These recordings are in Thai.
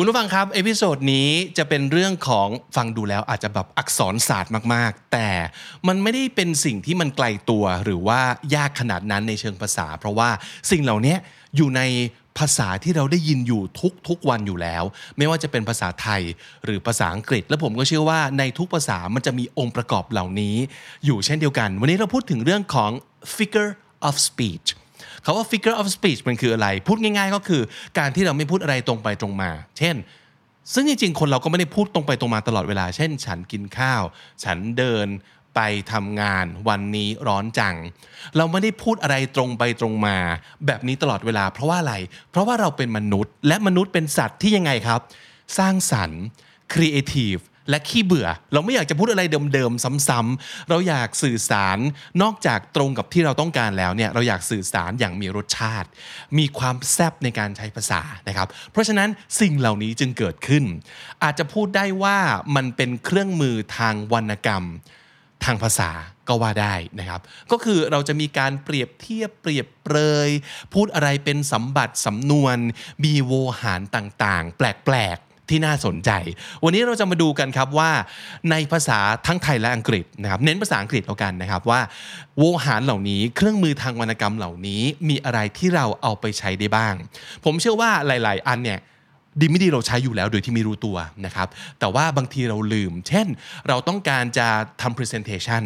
คุณผู้ฟังครับ episode นี้จะเป็นเรื่องของฟังดูแล้วอาจจะแบบอักษรศาสตร์มากๆ แต่มันไม่ได้เป็นสิ่งที่มันไกลตัวหรือว่ายากขนาดนั้นในเชิงภาษา เพราะว่าสิ่งเหล่านี้อยู่ในภาษาที่เราได้ยินอยู่ทุกทุกวันอยู่แล้ว ไม่ว่าจะเป็นภาษาไทยหรือภาษาอังกฤษ และผมก็เชื่อว่าในทุกภาษามันจะมีองค์ประกอบเหล่านี้ อยู่เช่นเดียวกัน วันนี้เราพูดถึงเรื่องของ figure of speech คาว่า figure of speech มันคืออะไร พูดง่ายๆ ก็คือการที่เราไม่พูดอะไรตรงไปตรงมา เช่น ซึ่งจริงๆ คนเราก็ไม่ได้พูดตรงไปตรงมาตลอดเวลา เช่น ฉันกินข้าว ฉันเดินไปทำงาน วันนี้ร้อนจัง เราไม่ได้พูดอะไรตรงไปตรงมา แบบนี้ตลอดเวลา เพราะว่าอะไร เพราะว่าเราเป็นมนุษย์ และมนุษย์เป็นสัตว์ที่ยังไงครับ สร้างสรรค์ creative และขี้เบื่อ เราไม่อยากจะพูดอะไรเดิมๆซ้ำๆเราอยากสื่อสารนอกจากตรงกับที่เราต้องการแล้วเนี่ยเราอยากสื่อสารอย่างมีรสชาติ มีความแซบในการใช้ภาษานะครับ เพราะฉะนั้นสิ่งเหล่านี้จึงเกิดขึ้น อาจจะพูดได้ว่ามันเป็นเครื่องมือทางวรรณกรรมทางภาษาก็ว่าได้นะครับ ก็คือเราจะมีการเปรียบเทียบเปรียบเปรย พูดอะไรเป็นสมบัติสำนวน มีโวหารต่างๆ แปลกๆ ที่น่าสนใจ วันนี้เราจะมาดูกันครับว่า ในภาษาทั้งไทยและอังกฤษนะครับเน้นภาษาอังกฤษแล้วกันนะครับว่า โวหารเหล่านี้เครื่องมือทางวรรณกรรมเหล่านี้มีอะไรที่เราเอาไปใช้ได้บ้าง ผมเชื่อว่าหลาย ๆ อันเนี่ย ดีไม่ดีเราใช้อยู่แล้วโดยที่ไม่รู้ตัวนะครับแต่ว่าบางทีเราลืม เช่น เราต้องการจะทำ presentation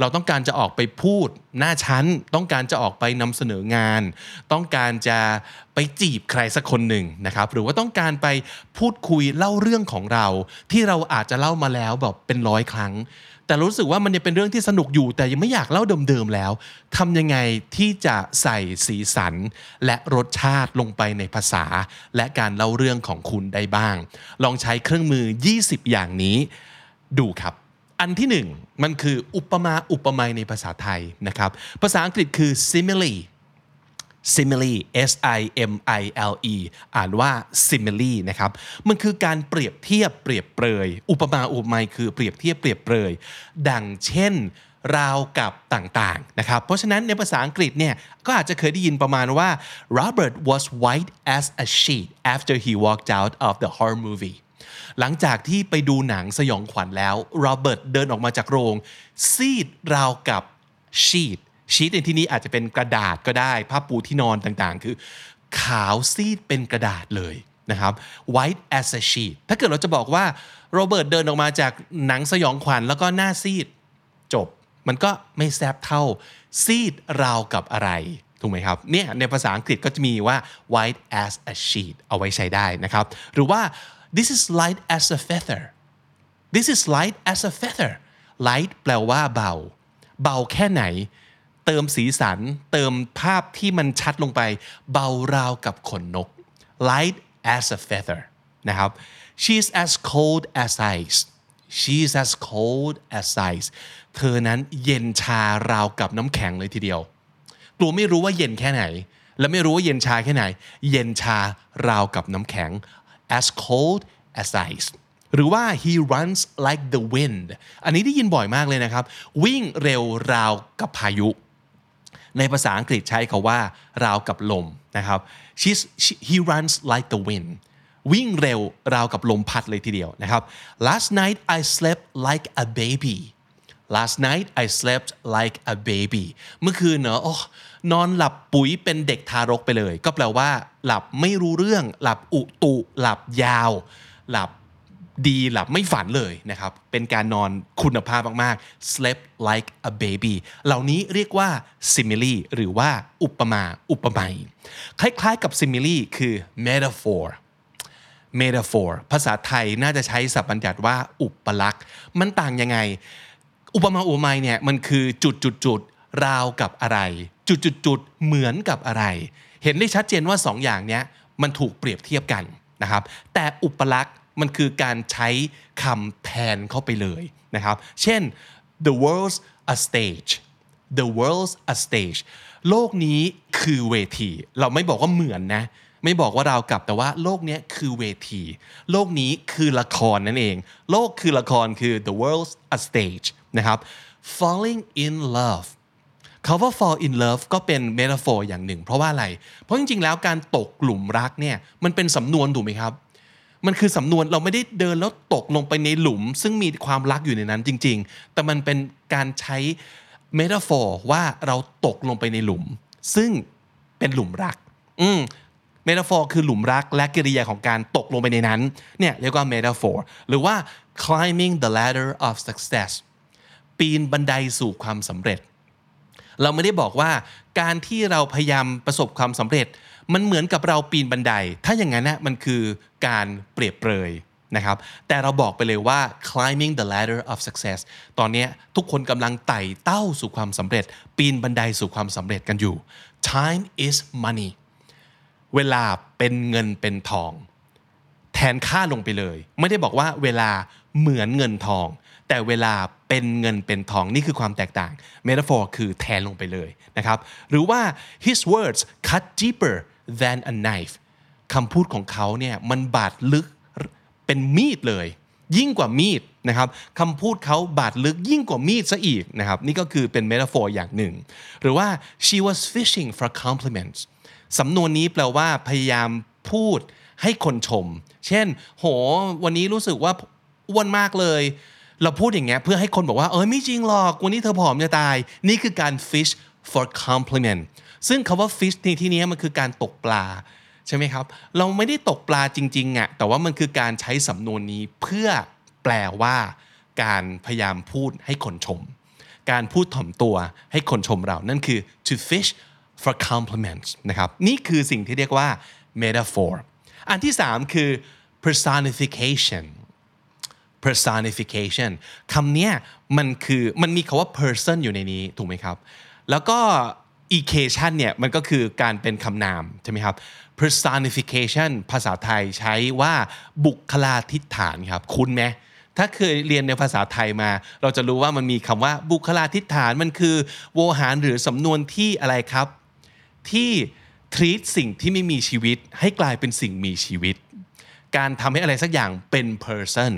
เราต้องการจะออกไปพูดหน้าชั้น ต้องการจะออกไปนำเสนองาน ต้องการจะไปจีบใครสักคนหนึ่งนะครับหรือว่าต้องการไปพูดคุยเล่าเรื่องของเรา ที่เราอาจจะเล่ามาแล้วแบบเป็นร้อยครั้ง แต่รู้สึกว่ามันยังเป็นเรื่องที่สนุกอยู่ แต่ยังไม่อยากเล่าเดิมๆแล้วทำยังไงที่จะใส่สีสัน และรสชาติลงไปในภาษา และการเล่าเรื่องของคุณได้บ้าง ลองใช้เครื่องมือ 20 อย่างนี้ดูครับ อันที่หนึ่งมันคืออุปมาอุปไมยในภาษาไทยนะครับภาษาอังกฤษคือ simile simile s i m i l e อ่านว่า simile นะครับ มันคือการเปรียบเทียบเปรียบเปรย อุปมาอุปไมยคือเปรียบเทียบเปรียบเปรย ดังเช่นราวกับต่างๆนะครับ เพราะฉะนั้นในภาษาอังกฤษเนี่ยก็อาจจะเคยได้ยินประมาณว่า Robert was white as a sheet after he walked out of the horror movie หลังจากที่ไปดูหนังสยองขวัญแล้วโรเบิร์ตเดินออกมาจากโรง ซีดราวกับชีต ชีตในที่นี้อาจจะเป็นกระดาษก็ได้ผ้าปูที่นอนต่างๆ คือ ขาวซีดเป็นกระดาษเลยนะครับ white as a sheet ถ้าเกิดเราจะบอกว่าโรเบิร์ตเดินออกมาจากหนังสยองขวัญแล้วก็หน้าซีดจบ มันก็ไม่แซบเท่าซีดราวกับอะไรถูกไหมครับเนี่ยในภาษาอังกฤษก็จะมีว่า white as a sheet เอาไว้ใช้ได้นะครับ หรือว่า this is light as a feather this is light as a feather light แปลว่าเบา เบาแค่ไหน เติมสีสัน เติมภาพที่มันชัดลงไป เบาราวกับขนนก light as a feather นะครับ she's as cold as ice she's as cold as ice เธอนั้นเย็นชาราวกับน้ำแข็งเลยทีเดียวกลัวไม่รู้ว่าเย็นแค่ไหน และไม่รู้ว่าเย็นชาแค่ไหน เย็นชาราวกับน้ำแข็ง as cold as ice หรือว่า he runs like the wind อันนี้ได้ยินบ่อยมากเลยนะครับ วิ่งเร็วราวกับพายุ ในภาษาอังกฤษใช้คาว่าราวกับลมนะครับ She's, she, he runs like the wind วิ่งเร็วราวกับลมพัดเลยทีเดียวนะครับ last night I slept like a baby last night I slept like a baby เมื่อคืนเนอะโอ้นอนหลับปุ๋ยเป็นเด็กทารกไปเลย ก็แปลว่า หลับไม่รู้เรื่อง หลับอุตุ หลับยาว หลับ ดีหลับไม่ฝันเลยนะครับ เป็นการนอนคุณภาพมากๆ slept like a baby เหล่านี้เรียกว่า simile หรือว่าอุปมา อุปไมยคล้ายๆกับ simile คือ metaphor metaphor ภาษาไทยน่าจะใช้ศัพท์บัญญัติว่าอุปลักษณ์ มันต่างยังไง อุปมาอุปไมยเนี่ยมันคือจุดจุดจุดราวกับอะไร จุดจุดจุดเหมือนกับอะไร เห็นได้ชัดเจนว่าสองอย่างเนี้ยมันถูกเปรียบเทียบกันนะครับ แต่อุปลักษณ์ มันคือการใช้คำแทนเข้าไปเลยนะครับ เช่น the world's a stage the world's a stage โลกนี้คือเวที เราไม่บอกว่าเหมือนนะ ไม่บอกว่าเรากับแต่ว่าโลกนี้คือเวที โลกนี้คือละครนั่นเอง โลกคือละครคือ the world's a stage นะครับ falling in love คำว่า fall in love ก็เป็น metaphor อย่างหนึ่ง เพราะว่าอะไร เพราะจริงๆ แล้วการตกหลุมรักเนี่ยมันเป็นสำนวนถูกไหมครับ มันคือสำนวนเราไม่ได้เดินแล้วตกลงไปในหลุม ซึ่งมีความรักอยู่ในนั้นจริง ๆ แต่มันเป็นการใช้ metaphor ว่าเราตกลงไปในหลุม ซึ่งเป็นหลุมรัก อืม metaphor คือหลุมรักและกิริยาของการตกลงไปในนั้นเนี่ยเรียกว่าเมตาฟอร์หรือว่า climbing the ladder of success ปีนบันไดสู่ความสำเร็จ เราไม่ได้บอกว่าการที่เราพยายามประสบความสำเร็จ มันเหมือนกับเราปีนบันได ถ้าอย่างนั้นนะมันคือการเปรียบเปรยนะครับ แต่เราบอกไปเลยว่า climbing the ladder of success ตอนนี้ทุกคนกำลังไต่เต้าสู่ความสำเร็จ ปีนบันไดสู่ความสำเร็จกันอยู่ time is money เวลาเป็นเงินเป็นทอง แทนค่าลงไปเลย ไม่ได้บอกว่าเวลาเหมือนเงินทอง แต่เวลาเป็นเงินเป็นทองนี่คือความแตกต่าง metaphor คือแทนลงไปเลยนะครับ หรือว่า his words cut deeper than a knife คำพูดของเขาเนี่ยมันบาดลึกเป็นมีดเลย ยิ่งกว่ามีดนะครับคำพูดเขาบาดลึกยิ่งกว่ามีดซะอีกนะครับนี่ก็คือเป็น metaphor อย่างหนึ่ง หรือว่า she was fishing for compliments สำนวนนี้แปลว่าพยายามพูดให้คนชม เช่น โห วันนี้รู้สึกว่าอ้วนมากเลย เราพูดอย่างเงี้ยเพื่อให้คนบอกว่า เออไม่จริงหรอก วันนี้เธอผอมจะตาย นี่คือการ fish for compliment ซึ่งคาว่า fish ในที่นี้มันคือการตกปลาใช่ไหมครับ เราไม่ได้ตกปลาจริงๆอะ่ะแต่ว่ามันคือการใช้สำนวนนี้เพื่อแปลว่าการพยายามพูดให้คนชม การพูดถ่อมตัวให้คนชมเรา นั่นคือ to fish for compliments นะครับ นี่คือสิ่งที่เรียกว่า metaphor อันที่สามคือ personification personification คำนี้มันคือมันมีคาว่า person อยู่ในนี้ ถูกไหมครับ แล้วก็ ecation เนี่ยมันก็คือการเป็นคำนามใช่ไหมครับ personification ภาษาไทยใช้ว่าบุคลาธิฐานครับคุณไหมถ้าเคยเรียนในภาษาไทยมา เราจะรู้ว่ามันมีคำว่าบุคลาธิฐานมันคือ โวหารหรือสำนวนที่อะไรครับ ที่ treat สิ่งที่ไม่มีชีวิต ให้กลายเป็นสิ่งมีชีวิต การทำให้อะไรสักอย่างเป็น person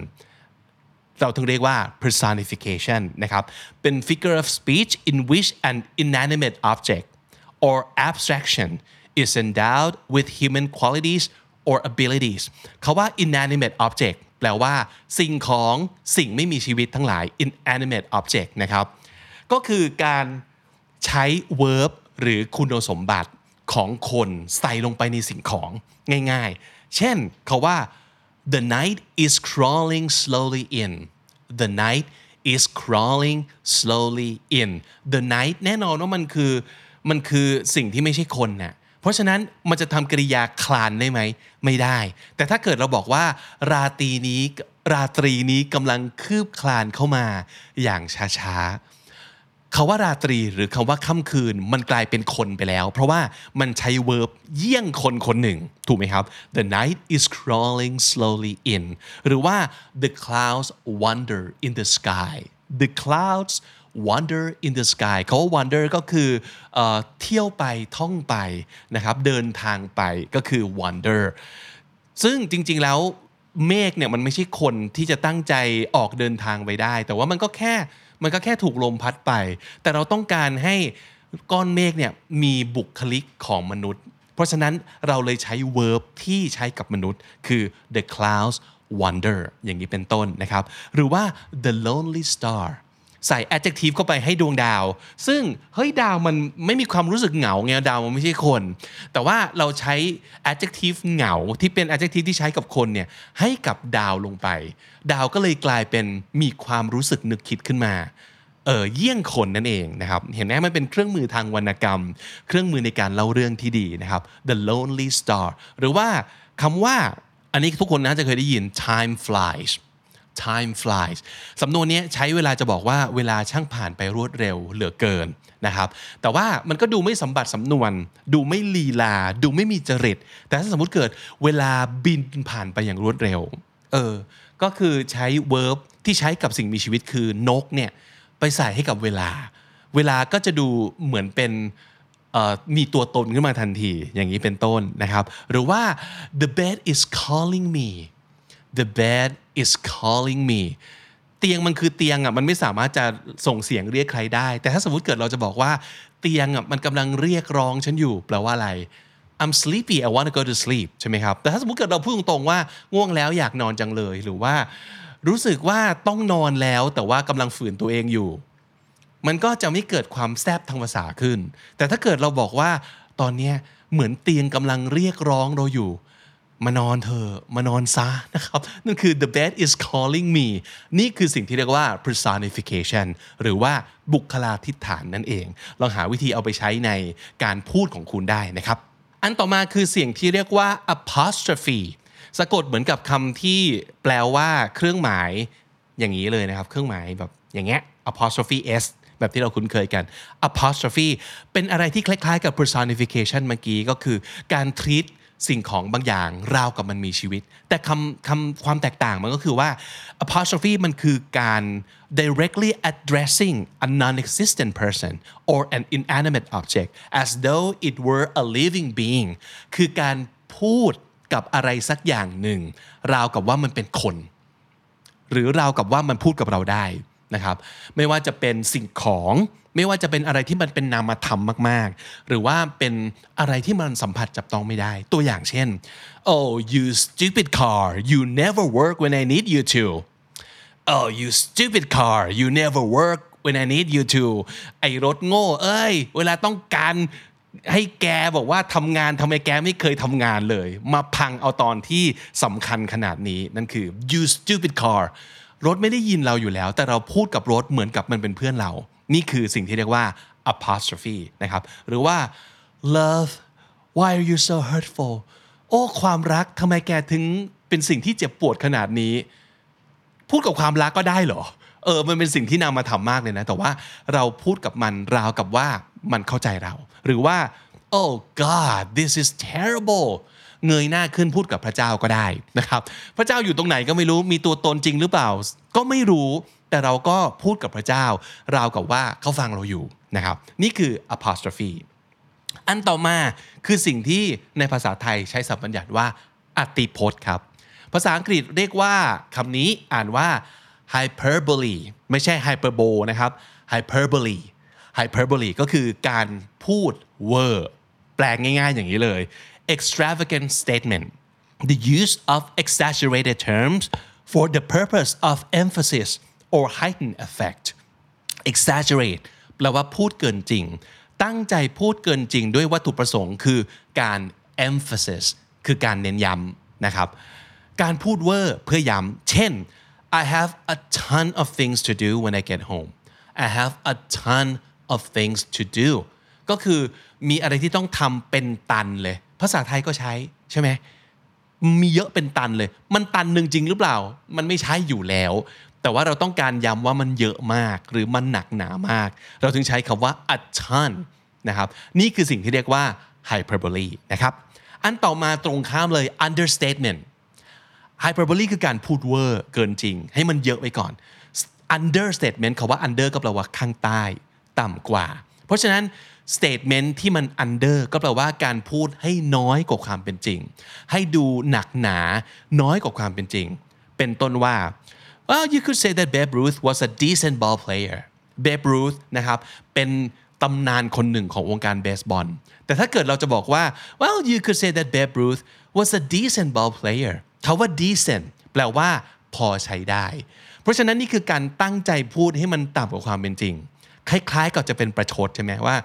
เราถึงเรียกว่า personification นะครับ เป็น figure of speech in which an inanimate object or abstraction is endowed with human qualities or abilities เขาว่า inanimate object แปลว่า สิ่งของสิ่งไม่มีชีวิตทั้งหลาย inanimate object นะครับ ก็คือการใช้ verb หรือคุณสมบัติของคนใส่ลงไปในสิ่งของง่ายๆ เช่นเขาว่า the night is crawling slowly in the night is crawling slowly in the night แน่นอนว่ามันคือมันคือสิ่งที่ไม่ใช่คนน่ะเพราะฉะนั้นมันจะทำกริยาคลานได้ไหม ไม่ได้ แต่ถ้าเกิดเราบอกว่า ราตรีนี้ราตรีนี้กำลังคืบคลานเข้ามาอย่างช้าๆ คาว่าราตรีหรือคาว่าค่ำคืนมันกลายเป็นคนไปแล้ว เพราะว่ามันใช้เวิร์บเยี่ยงคนคนหนึ่ง ถูกไหมครับ the night is crawling slowly in หรือว่า the clouds wander in the sky the clouds wander in the sky เขาว่า wander ก็คือเออเที่ยวไปท่องไปนะครับ เดินทางไปก็คือ wander ซึ่งจริง ๆ แล้วเมฆเนี่ยมันไม่ใช่คนที่จะตั้งใจออกเดินทางไปได้ แต่ว่ามันก็แค่ มันก็แค่ถูกลมพัดไป แต่เราต้องการให้ก้อนเมฆเนี่ยมีบุคลิกของมนุษย์ เพราะฉะนั้นเราเลยใช้ verb ที่ใช้กับมนุษย์ คือ the clouds wonder อย่างนี้เป็นต้นนะครับ หรือว่า the lonely star ใส่ adjective เข้าไปให้ดวงดาว ซึ่งเฮ้ยดาวมันไม่มีความรู้สึกเหงาไงดาวมันไม่ใช่คน แต่ว่าเราใช้ adjective เหงาที่เป็น adjective ที่ใช้กับคนเนี่ยให้กับดาวลงไป ดาวก็เลยกลายเป็นมีความรู้สึกนึกคิดขึ้นมาเออเยี่ยงคนนั่นเองนะครับ เห็นไหมมันเป็นเครื่องมือทางวรรณกรรม เครื่องมือในการเล่าเรื่องที่ดีนะครับ the lonely star หรือว่าคำว่าอันนี้ทุกคนน่าจะเคยได้ยิน time flies time flies สำนวนนี้ใช้เวลาจะบอกว่าเวลาช่างผ่านไปรวดเร็วเหลือเกินนะครับ แต่ว่ามันก็ดูไม่สมบัติสำนวน ดูไม่ลีลา ดูไม่มีจริต แต่ถ้าสมมติเกิดเวลาบินผ่านไปอย่างรวดเร็ว เออ ก็คือใช้ verb ที่ใช้กับสิ่งมีชีวิตคือนกเนี่ยไปใส่ให้กับเวลา เวลาก็จะดูเหมือนเป็นมีตัวตนขึ้นมาทันทีอย่างนี้เป็นต้นนะครับ หรือว่า the bed is calling me the bed is calling me เตียงมันคือเตียงอะมันไม่สามารถจะส่งเสียงเรียกใครได้ แต่ถ้าสมมติเกิดเราจะบอกว่า เตียงอะมันกำลังเรียกร้องฉันอยู่แปลว่าอะไร I'm sleepy I want to go to sleep ใช่ไหมครับ แต่ถ้าสมมติเกิดเราพูดตรงๆว่าง่วงแล้วอยากนอนจังเลยหรือว่า รู้สึกว่าต้องนอนแล้วแต่ว่ากำลังฝืนตัวเองอยู่ มันก็จะไม่เกิดความแซบทางภาษาขึ้น แต่ถ้าเกิดเราบอกว่าตอนนี้เหมือนเตียงกำลังเรียกร้องเราอยู่ มานอนเธอมานอนซะนะครับนั่นคือ the bed is calling me นี่คือสิ่งที่เรียกว่า personification หรือว่าบุคลาธิฐานนั่นเอง ลองหาวิธีเอาไปใช้ในการพูดของคุณได้นะครับ อันต่อมาคือเสียงที่เรียกว่า apostrophe สะกดเหมือนกับคำที่แปลว่าเครื่องหมายอย่างนี้เลยนะครับ เครื่องหมายแบบอย่างเงี้ย apostrophe s แบบที่เราคุ้นเคยกัน apostrophe เป็นอะไรที่คล้ายๆกับ personification เมื่อกี้ก็คือการ treat สิ่งของบางอย่างราวกับมันมีชีวิต แต่คำคำความแตกต่างมันก็คือว่า apostrophe มันคือการ directly addressing a non-existent person or an inanimate object as though it were a living being คือการพูดกับอะไรสักอย่างหนึ่ง ราวกับว่ามันเป็นคน หรือราวกับว่ามันพูดกับเราได้ นะครับไม่ว่าจะเป็นสิ่งของ ไม่ว่าจะเป็นอะไรที่มันเป็นนามธรรมมาก ๆ หรือว่าเป็นอะไรที่มันสัมผัสจับต้องไม่ได้ ตัวอย่างเช่น oh you stupid car you never work when I need you to oh you stupid car you never work when I need you to ไอ้รถโง่ เอ้ย เวลาต้องการให้แกบอกว่าทำงานทำไมแกไม่เคยทำงานเลย มาพังเอาตอนที่สำคัญขนาดนี้นั่นคือ you stupid car รถไม่ได้ยินเราอยู่แล้ว แต่เราพูดกับรถเหมือนกับมันเป็นเพื่อนเรา นี่คือสิ่งที่เรียกว่า apostrophe นะครับ หรือว่า love why are you so hurtful โอ้ความรักทำไมแกถึงเป็นสิ่งที่เจ็บปวดขนาดนี้ พูดกับความรักก็ได้เหรอ เออ มันเป็นสิ่งที่นำมาทำมากเลยนะ แต่ว่าเราพูดกับมันราวกับว่ามันเข้าใจเรา หรือว่า oh God this is terrible เงยหน้าขึ้นพูดกับพระเจ้าก็ได้นะครับ พระเจ้าอยู่ตรงไหนก็ไม่รู้มีตัวตนจริงหรือเปล่า ก็ไม่รู้แต่เราก็พูดกับพระเจ้าราวกับว่าเขาฟังเราอยู่นะครับ นี่คือ apostrophe อันต่อมาคือสิ่งที่ในภาษาไทยใช้สับบัญญัติว่าอติพจน์ครับ ภาษาอังกฤษเรียกว่าคำนี้อ่านว่า hyperbole ไม่ใช่ hyperbole นะครับ hyperbole hyperbole ก็คือการพูดเวอร์แปลงง่ายๆอย่างนี้เลย extravagant statement the use of exaggerated terms for the purpose of emphasis or heightened effect, exaggerate แปลว่าพูดเกินจริง ตั้งใจพูดเกินจริงด้วยวัตถุประสงค์คือการ emphasis คือการเน้นย้ำนะครับ การพูดเวอร์เพื่อย้ำ เช่น I have a ton of things to do when I get home I have a ton of things to do ก็คือมีอะไรที่ต้องทำเป็นตันเลย ภาษาไทยก็ใช้ใช่ไหมมีเยอะเป็นตันเลย มันตันหนึ่งจริงหรือเปล่า มันไม่ใช่อยู่แล้ว แต่ว่าเราต้องการย้ำว่ามันเยอะมากหรือมันหนักหนามาก เราถึงใช้คำว่า a ton นะครับนี่คือสิ่งที่เรียกว่า hyperbole นะครับอันต่อมาตรงข้ามเลย understatement hyperbole คือการพูดเวอร์เกินจริง ให้มันเยอะไว้ก่อน understatement คาว่า under ก็แปลว่าข้างใต้ ต่ำกว่า เพราะฉะนั้น statement ที่มัน under ก็แปลว่าการพูดให้น้อยกว่าความเป็นจริง ให้ดูหนักหนาน้อยกว่าความเป็นจริง เป็นต้นว่า well you could say that Babe Ruth was a decent ball player Babe Ruth นะครับเป็นตำนานคนหนึ่งของวงการเบสบอล แต่ถ้าเกิดเราจะบอกว่า well you could say that Babe Ruth was a decent ball player คาว่า decent แปลว่า พอใช้ได้ เพราะฉะนั้นนี่คือการตั้งใจพูดให้มันต่ำกว่าความเป็นจริง คล้ายๆกับจะเป็นประชดใช่ไหมว่า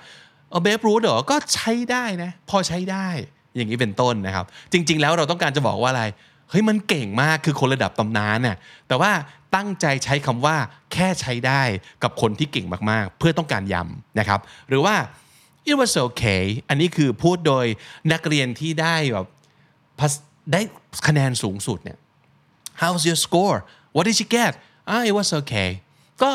เบฟรูดเหรอ ก็ใช้ได้นะ พอใช้ได้ อย่างนี้เป็นต้นนะครับ จริง ๆ แล้วเราต้องการจะบอกว่าอะไร เฮ้ยมันเก่งมากคือคนระดับตำนานน่ะ แต่ว่าตั้งใจใช้คำว่าแค่ใช้ได้กับคนที่เก่งมากๆ เพื่อต้องการย้ำนะครับ หรือว่า it was okay อันนี้คือพูดโดยนักเรียนที่ได้แบบได้คะแนนสูงสุดเนี่ย how's your score what did you get ah it was okay ก็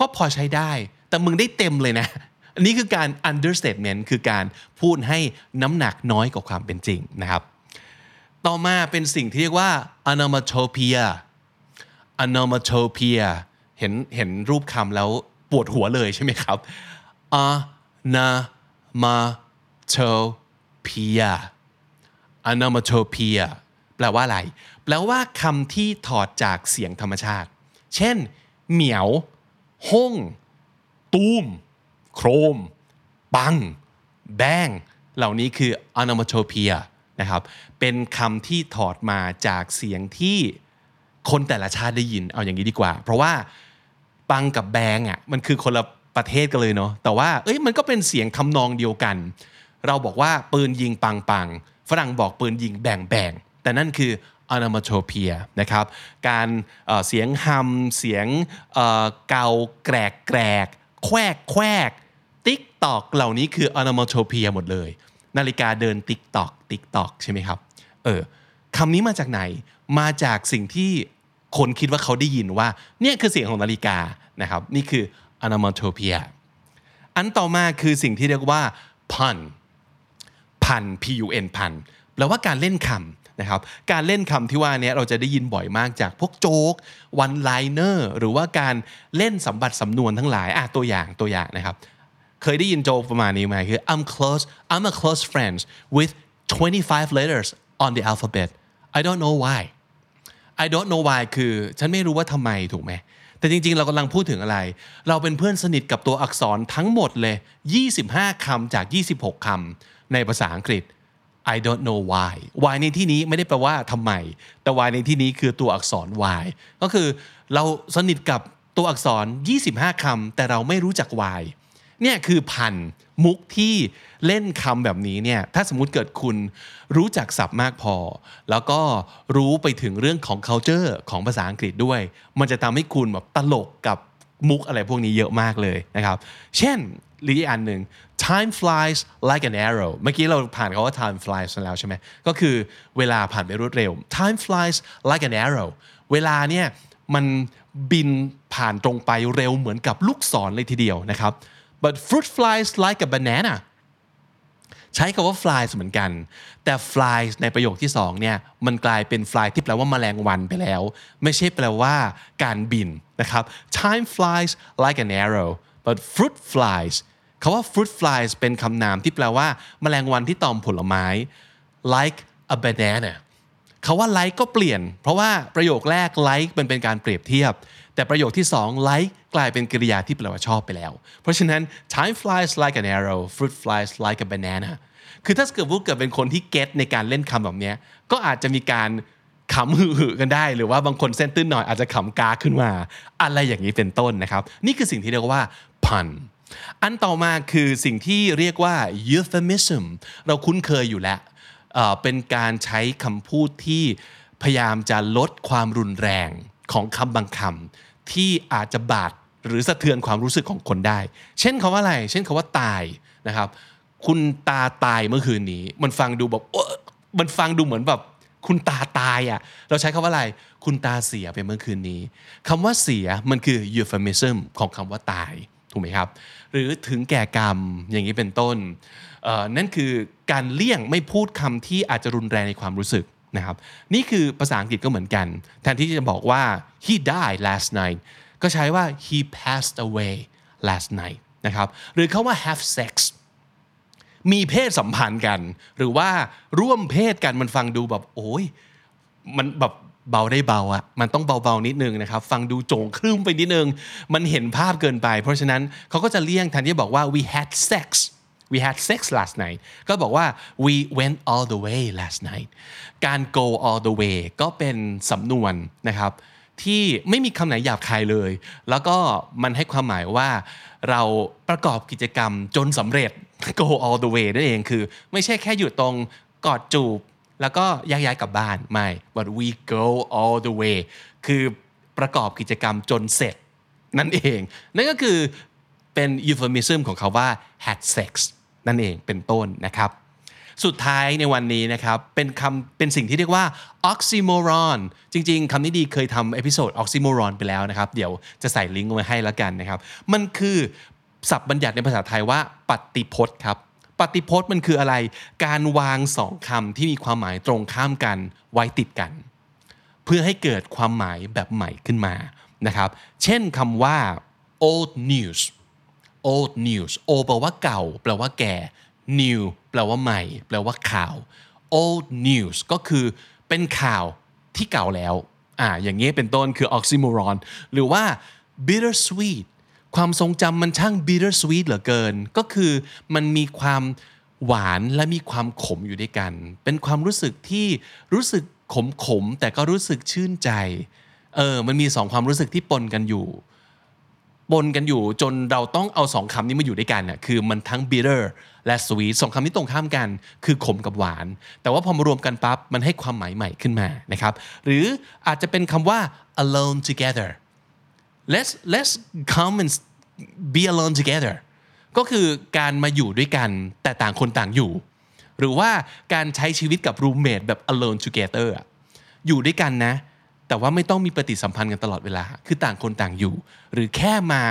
ก็พอใช้ได้ แต่มึงได้เต็มเลยนะ อันนี้คือการ understatement คือการพูดให้น้ำหนักน้อยกว่าความเป็นจริงนะครับ ต่อมาเป็นสิ่งที่เรียกว่า onomatopoeia onomatopoeia เห็นเห็นรูปคำแล้วปวดหัวเลยใช่ไหมครับ onomatopoeia onomatopoeia แปลว่าอะไร แปลว่าคำที่ถอดจากเสียงธรรมชาติ เช่น เหมียว ห้อง ตูม โครม ปัง แบง เหล่านี้คือ onomatopoeia นะครับ เป็นคำที่ถอดมาจากเสียงที่คนแต่ละชาติได้ยิน เอาอย่างนี้ดีกว่า เพราะว่าปังกับแบงอะ มันคือคนละประเทศกันเลยเนาะ แต่ว่า เอ้ย มันก็เป็นเสียงทำนองเดียวกัน เราบอกว่าปืนยิงปังปัง ฝรั่งบอกปืนยิงแบงแบง แต่นั่นคือ onomatopoeia นะครับ การเสียงฮัม เสียงเกาแกรกแกรก แควกแควก tick tock เหล่านี้คือ onomatopoeia หมดเลย นาฬิกาเดิน tick tock tick tock ใช่ไหมครับ เออคำนี้มาจากไหน มาจากสิ่งที่คนคิดว่าเขาได้ยินว่า เนี่ยคือเสียงของนาฬิกานะครับ นี่คือ onomatopoeia อันต่อมาคือสิ่งที่เรียกว่า pun pun P U N punแปลว่าการเล่นคำ นะครับการเล่นคำที่ว่านี้เราจะได้ยินบ่อยมากจากพวกโจ๊กวันไลเนอร์หรือว่าการเล่นสัมบัติสำนวนทั้งหลายอะตัวอย่างตัวอย่างนะครับเคยได้ยินโจ๊กประมาณนี้ไหมคือ I'm close I'm a close friends with 25 letters on the alphabet I don't know why I don't know why คือฉันไม่รู้ว่าทำไมถูกไหมแต่จริงๆ เรากำลังพูดถึงอะไร เราเป็นเพื่อนสนิทกับตัวอักษรทั้งหมดเลย 25 คำจาก 26 คำในภาษาอังกฤษ I don't know why why ในที่นี้ไม่ได้แปลว่าทำไม แต่ why ในที่นี้คือตัวอักษร why ก็คือเราสนิทกับตัวอักษร 25คำแต่เราไม่รู้จัก why เนี่ยคือพันมุกที่เล่นคำแบบนี้เนี่ยถ้าสมมุติเกิดคุณรู้จักศัพท์มากพอ แล้วก็รู้ไปถึงเรื่องของ culture ของภาษาอังกฤษด้วย มันจะทำให้คุณแบบตลกกับมุกอะไรพวกนี้เยอะมากเลยนะครับ เช่นหรืออีกอันหนึ่ง time flies like an arrow เมื่อกี้เราผ่านคาว่า time flies แล้วใช่ไหมก็คือเวลาผ่านไปรวดเร็ว time flies like an arrow เวลาเนี่ยมันบินผ่านตรงไปเร็วเหมือนกับลูกศรเลยทีเดียวนะครับ but fruit flies like a banana ใช้คาว่า flies เหมือนกัน แต่ flies ในประโยคที่สองเนี่ยมันกลายเป็น fly ที่แปลว่าแมลงวันไปแล้ว ไม่ใช่แปลว่าการบินนะครับ time flies like an arrow but fruit flies คาว่า fruit flies เป็นคำนามที่แปลว่า แมลงวันที่ตอมผลไม้ like a banana คาว่า like ก็เปลี่ยน เพราะว่าประโยคแรก like มันเป็นการเปรียบเทียบ แต่ประโยคที่สอง like กลายเป็นกริยาที่แปลว่าชอบไปแล้ว เพราะฉะนั้น time flies like an arrow fruit flies like a banana คือถ้าเกิดว่าเกิดเป็นคนที่เก็ตในการเล่นคำแบบนี้ก็อาจจะมีการขำหือกันได้ หรือว่าบางคนเส้นตื้นหน่อยอาจจะขำกาขึ้นมา อะไรอย่างนี้เป็นต้นนะครับ นี่คือสิ่งที่เรียกว่า pun อันต่อมาคือสิ่งที่เรียกว่า euphemism เราคุ้นเคยอยู่แล้วเป็นการใช้คำพูดที่พยายามจะลดความรุนแรงของคำบางคำที่อาจจะบาดหรือสะเทือนความรู้สึกของคนได้ เช่นคาว่าอะไร เช่นคาว่าตายนะครับ คุณตาตายเมื่อคืนนี้ มันฟังดูแบบมันฟังดูเหมือนแบบคุณตาตายอะ เราใช้คาว่าอะไร คุณตาเสียไปเมื่อคืนนี้คำว่าเสียมันคือ euphemism ของคำว่าตาย ถูกไหมครับ หรือถึงแก่กรรมอย่างนี้เป็นต้นนั่นคือการเลี่ยงไม่พูดคำที่อาจจะรุนแรงในความรู้สึกนะครับนี่คือภาษาอังกฤษก็เหมือนกัน แทนที่จะบอกว่า he died last night ก็ใช้ว่า he passed away last night นะครับหรือเขาว่า have sex มีเพศสัมพันธ์กัน หรือว่าร่วมเพศกันมันฟังดูแบบโอ้ยมันแบบ เบาได้เบาอะมันต้องเบาๆนิดนึงนะครับฟังดูโจงครึ่มไปนิดนึง มันเห็นภาพเกินไป เพราะฉะนั้นเขาก็จะเลี่ยงแทนที่บอกว่า we had sex we had sex last night ก็บอกว่า we went all the way last night การ go all the way ก็เป็นสำนวนนะครับที่ไม่มีคำไหนหยาบคายเลย แล้วก็มันให้ความหมายว่าเราประกอบกิจกรรมจนสำเร็จ go all the way นั่นเองคือ ไม่ใช่แค่อยู่ตรงกอดจูบ แล้วก็ย้ายๆกลับบ้านไม่ but we go all the way คือประกอบกิจกรรมจนเสร็จ นั่นเอง นั่นก็คือเป็น euphemism ของเขาว่า had sex นั่นเองเป็นต้นนะครับ สุดท้ายในวันนี้นะครับ เป็นคำเป็นสิ่งที่เรียกว่า oxymoron จริง ๆคำนี้ดีเคยทำ episode oxymoron ไปแล้วนะครับ เดี๋ยวจะใส่ลิงก์ไว้ให้แล้วกันนะครับ มันคือศัพท์บัญญัติในภาษาไทยว่าปฏิพจน์ครับ ปฏิพจน์มันคืออะไร การวางสองคำที่มีความหมายตรงข้ามกันไว้ติดกัน เพื่อให้เกิดความหมายแบบใหม่ขึ้นมานะครับ เช่นคำว่า old news old news o แปลว่าเก่า แปลว่าแก่ new แปลว่าใหม่ แปลว่าข่าว old news ก็คือเป็นข่าวที่เก่าแล้ว อ่า อย่างนี้เป็นต้นคือ oxymoron หรือว่า bittersweet ความทรงจำมันช่าง bittersweet เหลือเกิน ก็คือมันมีความหวานและมีความขมอยู่ด้วยกัน เป็นความรู้สึกที่รู้สึกขมขมๆแต่ก็รู้สึกชื่นใจ เออ มันมีสองความรู้สึกที่ปนกันอยู่ ปนกันอยู่จนเราต้องเอาสองคำนี้มาอยู่ด้วยกันน่ะคือมันทั้ง bitter และ sweet สองคำนี้ตรงข้ามกัน คือขมกับหวาน แต่ว่าพอมารวมกันปั๊บมันให้ความหมายใหม่ขึ้นมานะครับ หรืออาจจะเป็นคำว่า alone together let's let's come and be alone together ก็คือการมาอยู่ด้วยกันแต่ต่างคนต่างอยู่ หรือว่าการใช้ชีวิตกับ roommate แบบ alone together อะอยู่ด้วยกันนะ แต่ว่าไม่ต้องมีปฏิสัมพันธ์กันตลอดเวลา คือต่างคนต่างอยู่ หรือแค่มา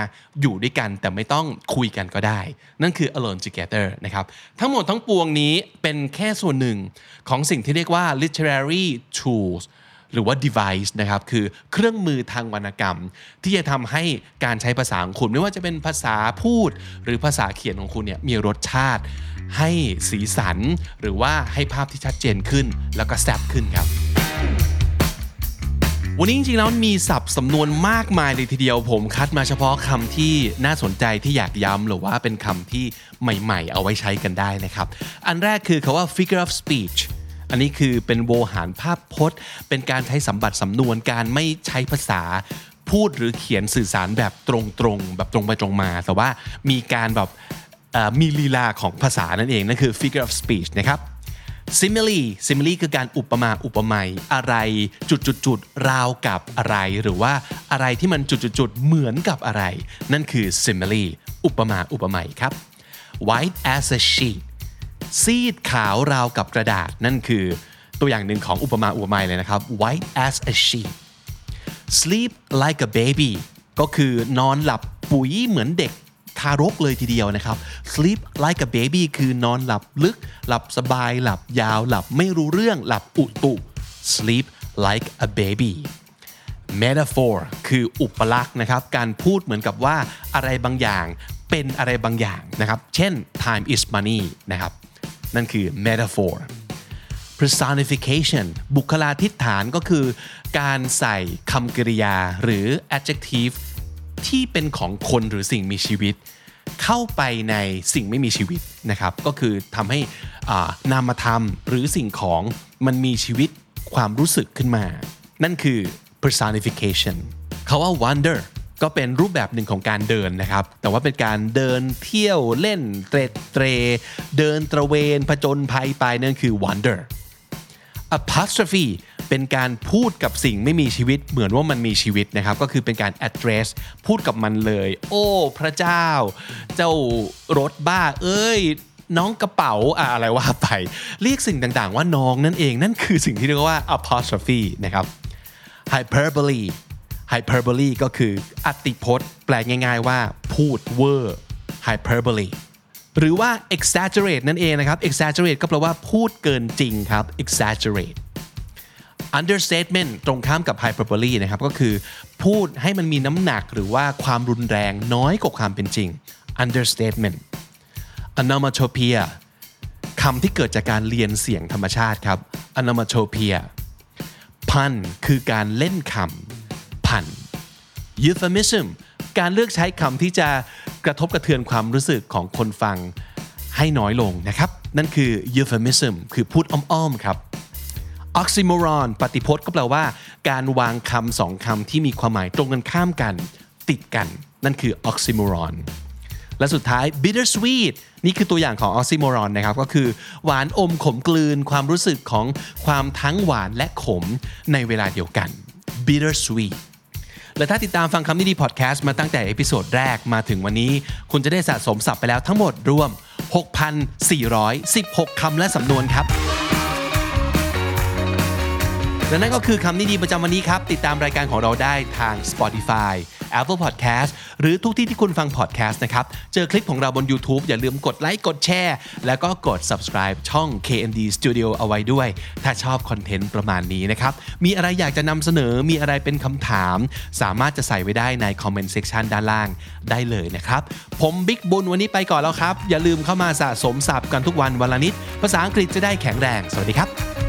อยู่ด้วยกันแต่ไม่ต้องคุยกันก็ได้ นั่นคือ alone together นะครับ ทั้งหมดทั้งปวงนี้เป็นแค่ส่วนหนึ่งของสิ่งที่เรียกว่า literary tools หรือว่า device นะครับคือเครื่องมือทางวรรณกรรม ที่จะทำให้การใช้ภาษาของคุณ ไม่ว่าจะเป็นภาษาพูด หรือภาษาเขียนของคุณเนี่ยมีรสชาติ ให้สีสัน หรือว่าให้ภาพที่ชัดเจนขึ้น แล้วก็แซ่บขึ้นครับวันนี้จริงๆแล้วมีศัพท์สำนวนมากมายเลยทีเดียวผมคัดมาเฉพาะคำที่น่าสนใจที่อยากย้ำหรือว่าเป็นคำที่ใหม่ๆ เอาไว้ใช้กันได้นะครับ อันแรกคือคาว่า figure of speech อันนี้คือเป็นโวหารภาพพจน์ เป็นการใช้สัมบัติสำนวนการไม่ใช้ภาษาพูดหรือเขียนสื่อสารแบบตรงๆ แบบตรงไปตรงมา แต่ว่ามีการแบบมีลีลาของภาษานั่นเองนั่นคือ figure of speech นะครับ simile simile คือการอุปมาอุปไมยอะไรจุดจุดจุดราวกับอะไร หรือว่าอะไรที่มันจุดจุดจุดเหมือนกับอะไร นั่นคือ simile อุปมาอุปไมยครับ white as a sheet ซีดขาวราวกับกระดาษ นั่นคือตัวอย่างหนึ่งของอุปมาอุปไมยเลยนะครับ white as a sheet sleep like a baby ก็คือนอนหลับปุ๋ยเหมือนเด็กทารกเลยทีเดียวนะครับ sleep like a baby คือนอนหลับลึก หลับสบาย หลับยาว หลับไม่รู้เรื่อง หลับอุตุ sleep like a baby metaphor คืออุปลักษณ์นะครับ การพูดเหมือนกับว่าอะไรบางอย่างเป็นอะไรบางอย่างนะครับ เช่น time is money นะครับ นั่นคือ metaphor personification บุคลาธิฐานก็คือ การใส่คำกริยาหรือ adjective ที่เป็นของคนหรือสิ่งมีชีวิต เข้าไปในสิ่งไม่มีชีวิตนะครับ ก็คือทำให้นามธรรมหรือสิ่งของมันมีชีวิตความรู้สึกขึ้นมา นั่นคือ personification เขาว่า wonder ก็เป็นรูปแบบหนึ่งของการเดินนะครับ แต่ว่าเป็นการเดินเที่ยวเล่นเตรเตร เดินตระเวนผจญภัยไปนั่นคือ wonder apostrophe เป็นการพูดกับสิ่งไม่มีชีวิตเหมือนว่ามันมีชีวิตนะครับ ก็คือเป็นการ address พูดกับมันเลย โอ้ พระเจ้า เจ้ารถบ้า เอ้ย น้องกระเป๋าอะอะไรว่าไป เรียกสิ่งต่างๆ ว่าน้องนั่นเองนั่นคือสิ่งที่เรียกว่า apostrophe นะครับ hyperbole hyperbole ก็คืออติพจน์ แปลง่ายๆว่าพูดเวอร์ hyperbole หรือว่า exaggerate นั่นเองนะครับ exaggerate ก็แปลว่าพูดเกินจริงครับ exaggerate understatement ตรงข้ามกับ hyperbole นะครับก็คือ พูดให้มันมีน้ำหนักหรือว่าความรุนแรงน้อยกว่าความเป็นจริง understatement onomatopoeia คำที่เกิดจากการเรียนเสียงธรรมชาติครับ onomatopoeia พันคือการเล่นคำ พัน euphemism การเลือกใช้คำที่จะกระทบกระเทือนความรู้สึกของคนฟังให้น้อยลงนะครับ นั่นคือ euphemism คือพูดอ้อมๆครับ oxymoron ปฏิพจน์ก็แปลว่า การวางคำสองคำที่มีความหมายตรงกันข้ามกัน ติดกัน นั่นคือ oxymoron และสุดท้าย bittersweet นี่คือตัวอย่างของ oxymoron นะครับ ก็คือ หวานอมขมกลืนความรู้สึกของความทั้งหวานและขมในเวลาเดียวกัน bittersweet และถ้าติดตามฟังคำนี้ดีพอดแคสต์มาตั้งแต่ episode แรกมาถึงวันนี้ คุณจะได้สะสมศัพท์ไปแล้วทั้งหมดรวม 6,416 คำและสำนวนครับ และนั่นก็คือคำนี้ดีประจำวันนี้ครับ ติดตามรายการของเราได้ทาง Spotify Apple Podcast หรือทุกที่ที่คุณฟัง podcast นะครับ เจอคลิปของเราบน YouTube อย่าลืมกดไลค์กดแชร์ แล้วก็กด subscribe ช่อง KMD Studio เอาไว้ด้วย ถ้าชอบคอนเทนต์ประมาณนี้นะครับ มีอะไรอยากจะนำเสนอมีอะไรเป็นคำถาม สามารถจะใส่ไว้ได้ใน comment section ด้านล่างได้เลยนะครับ ผมบิ๊กบุญวันนี้ไปก่อนแล้วครับ อย่าลืมเข้ามาสะสมศัพท์กันทุกวันวันละนิด ภาษาอังกฤษจะได้แข็งแรง สวัสดีครับ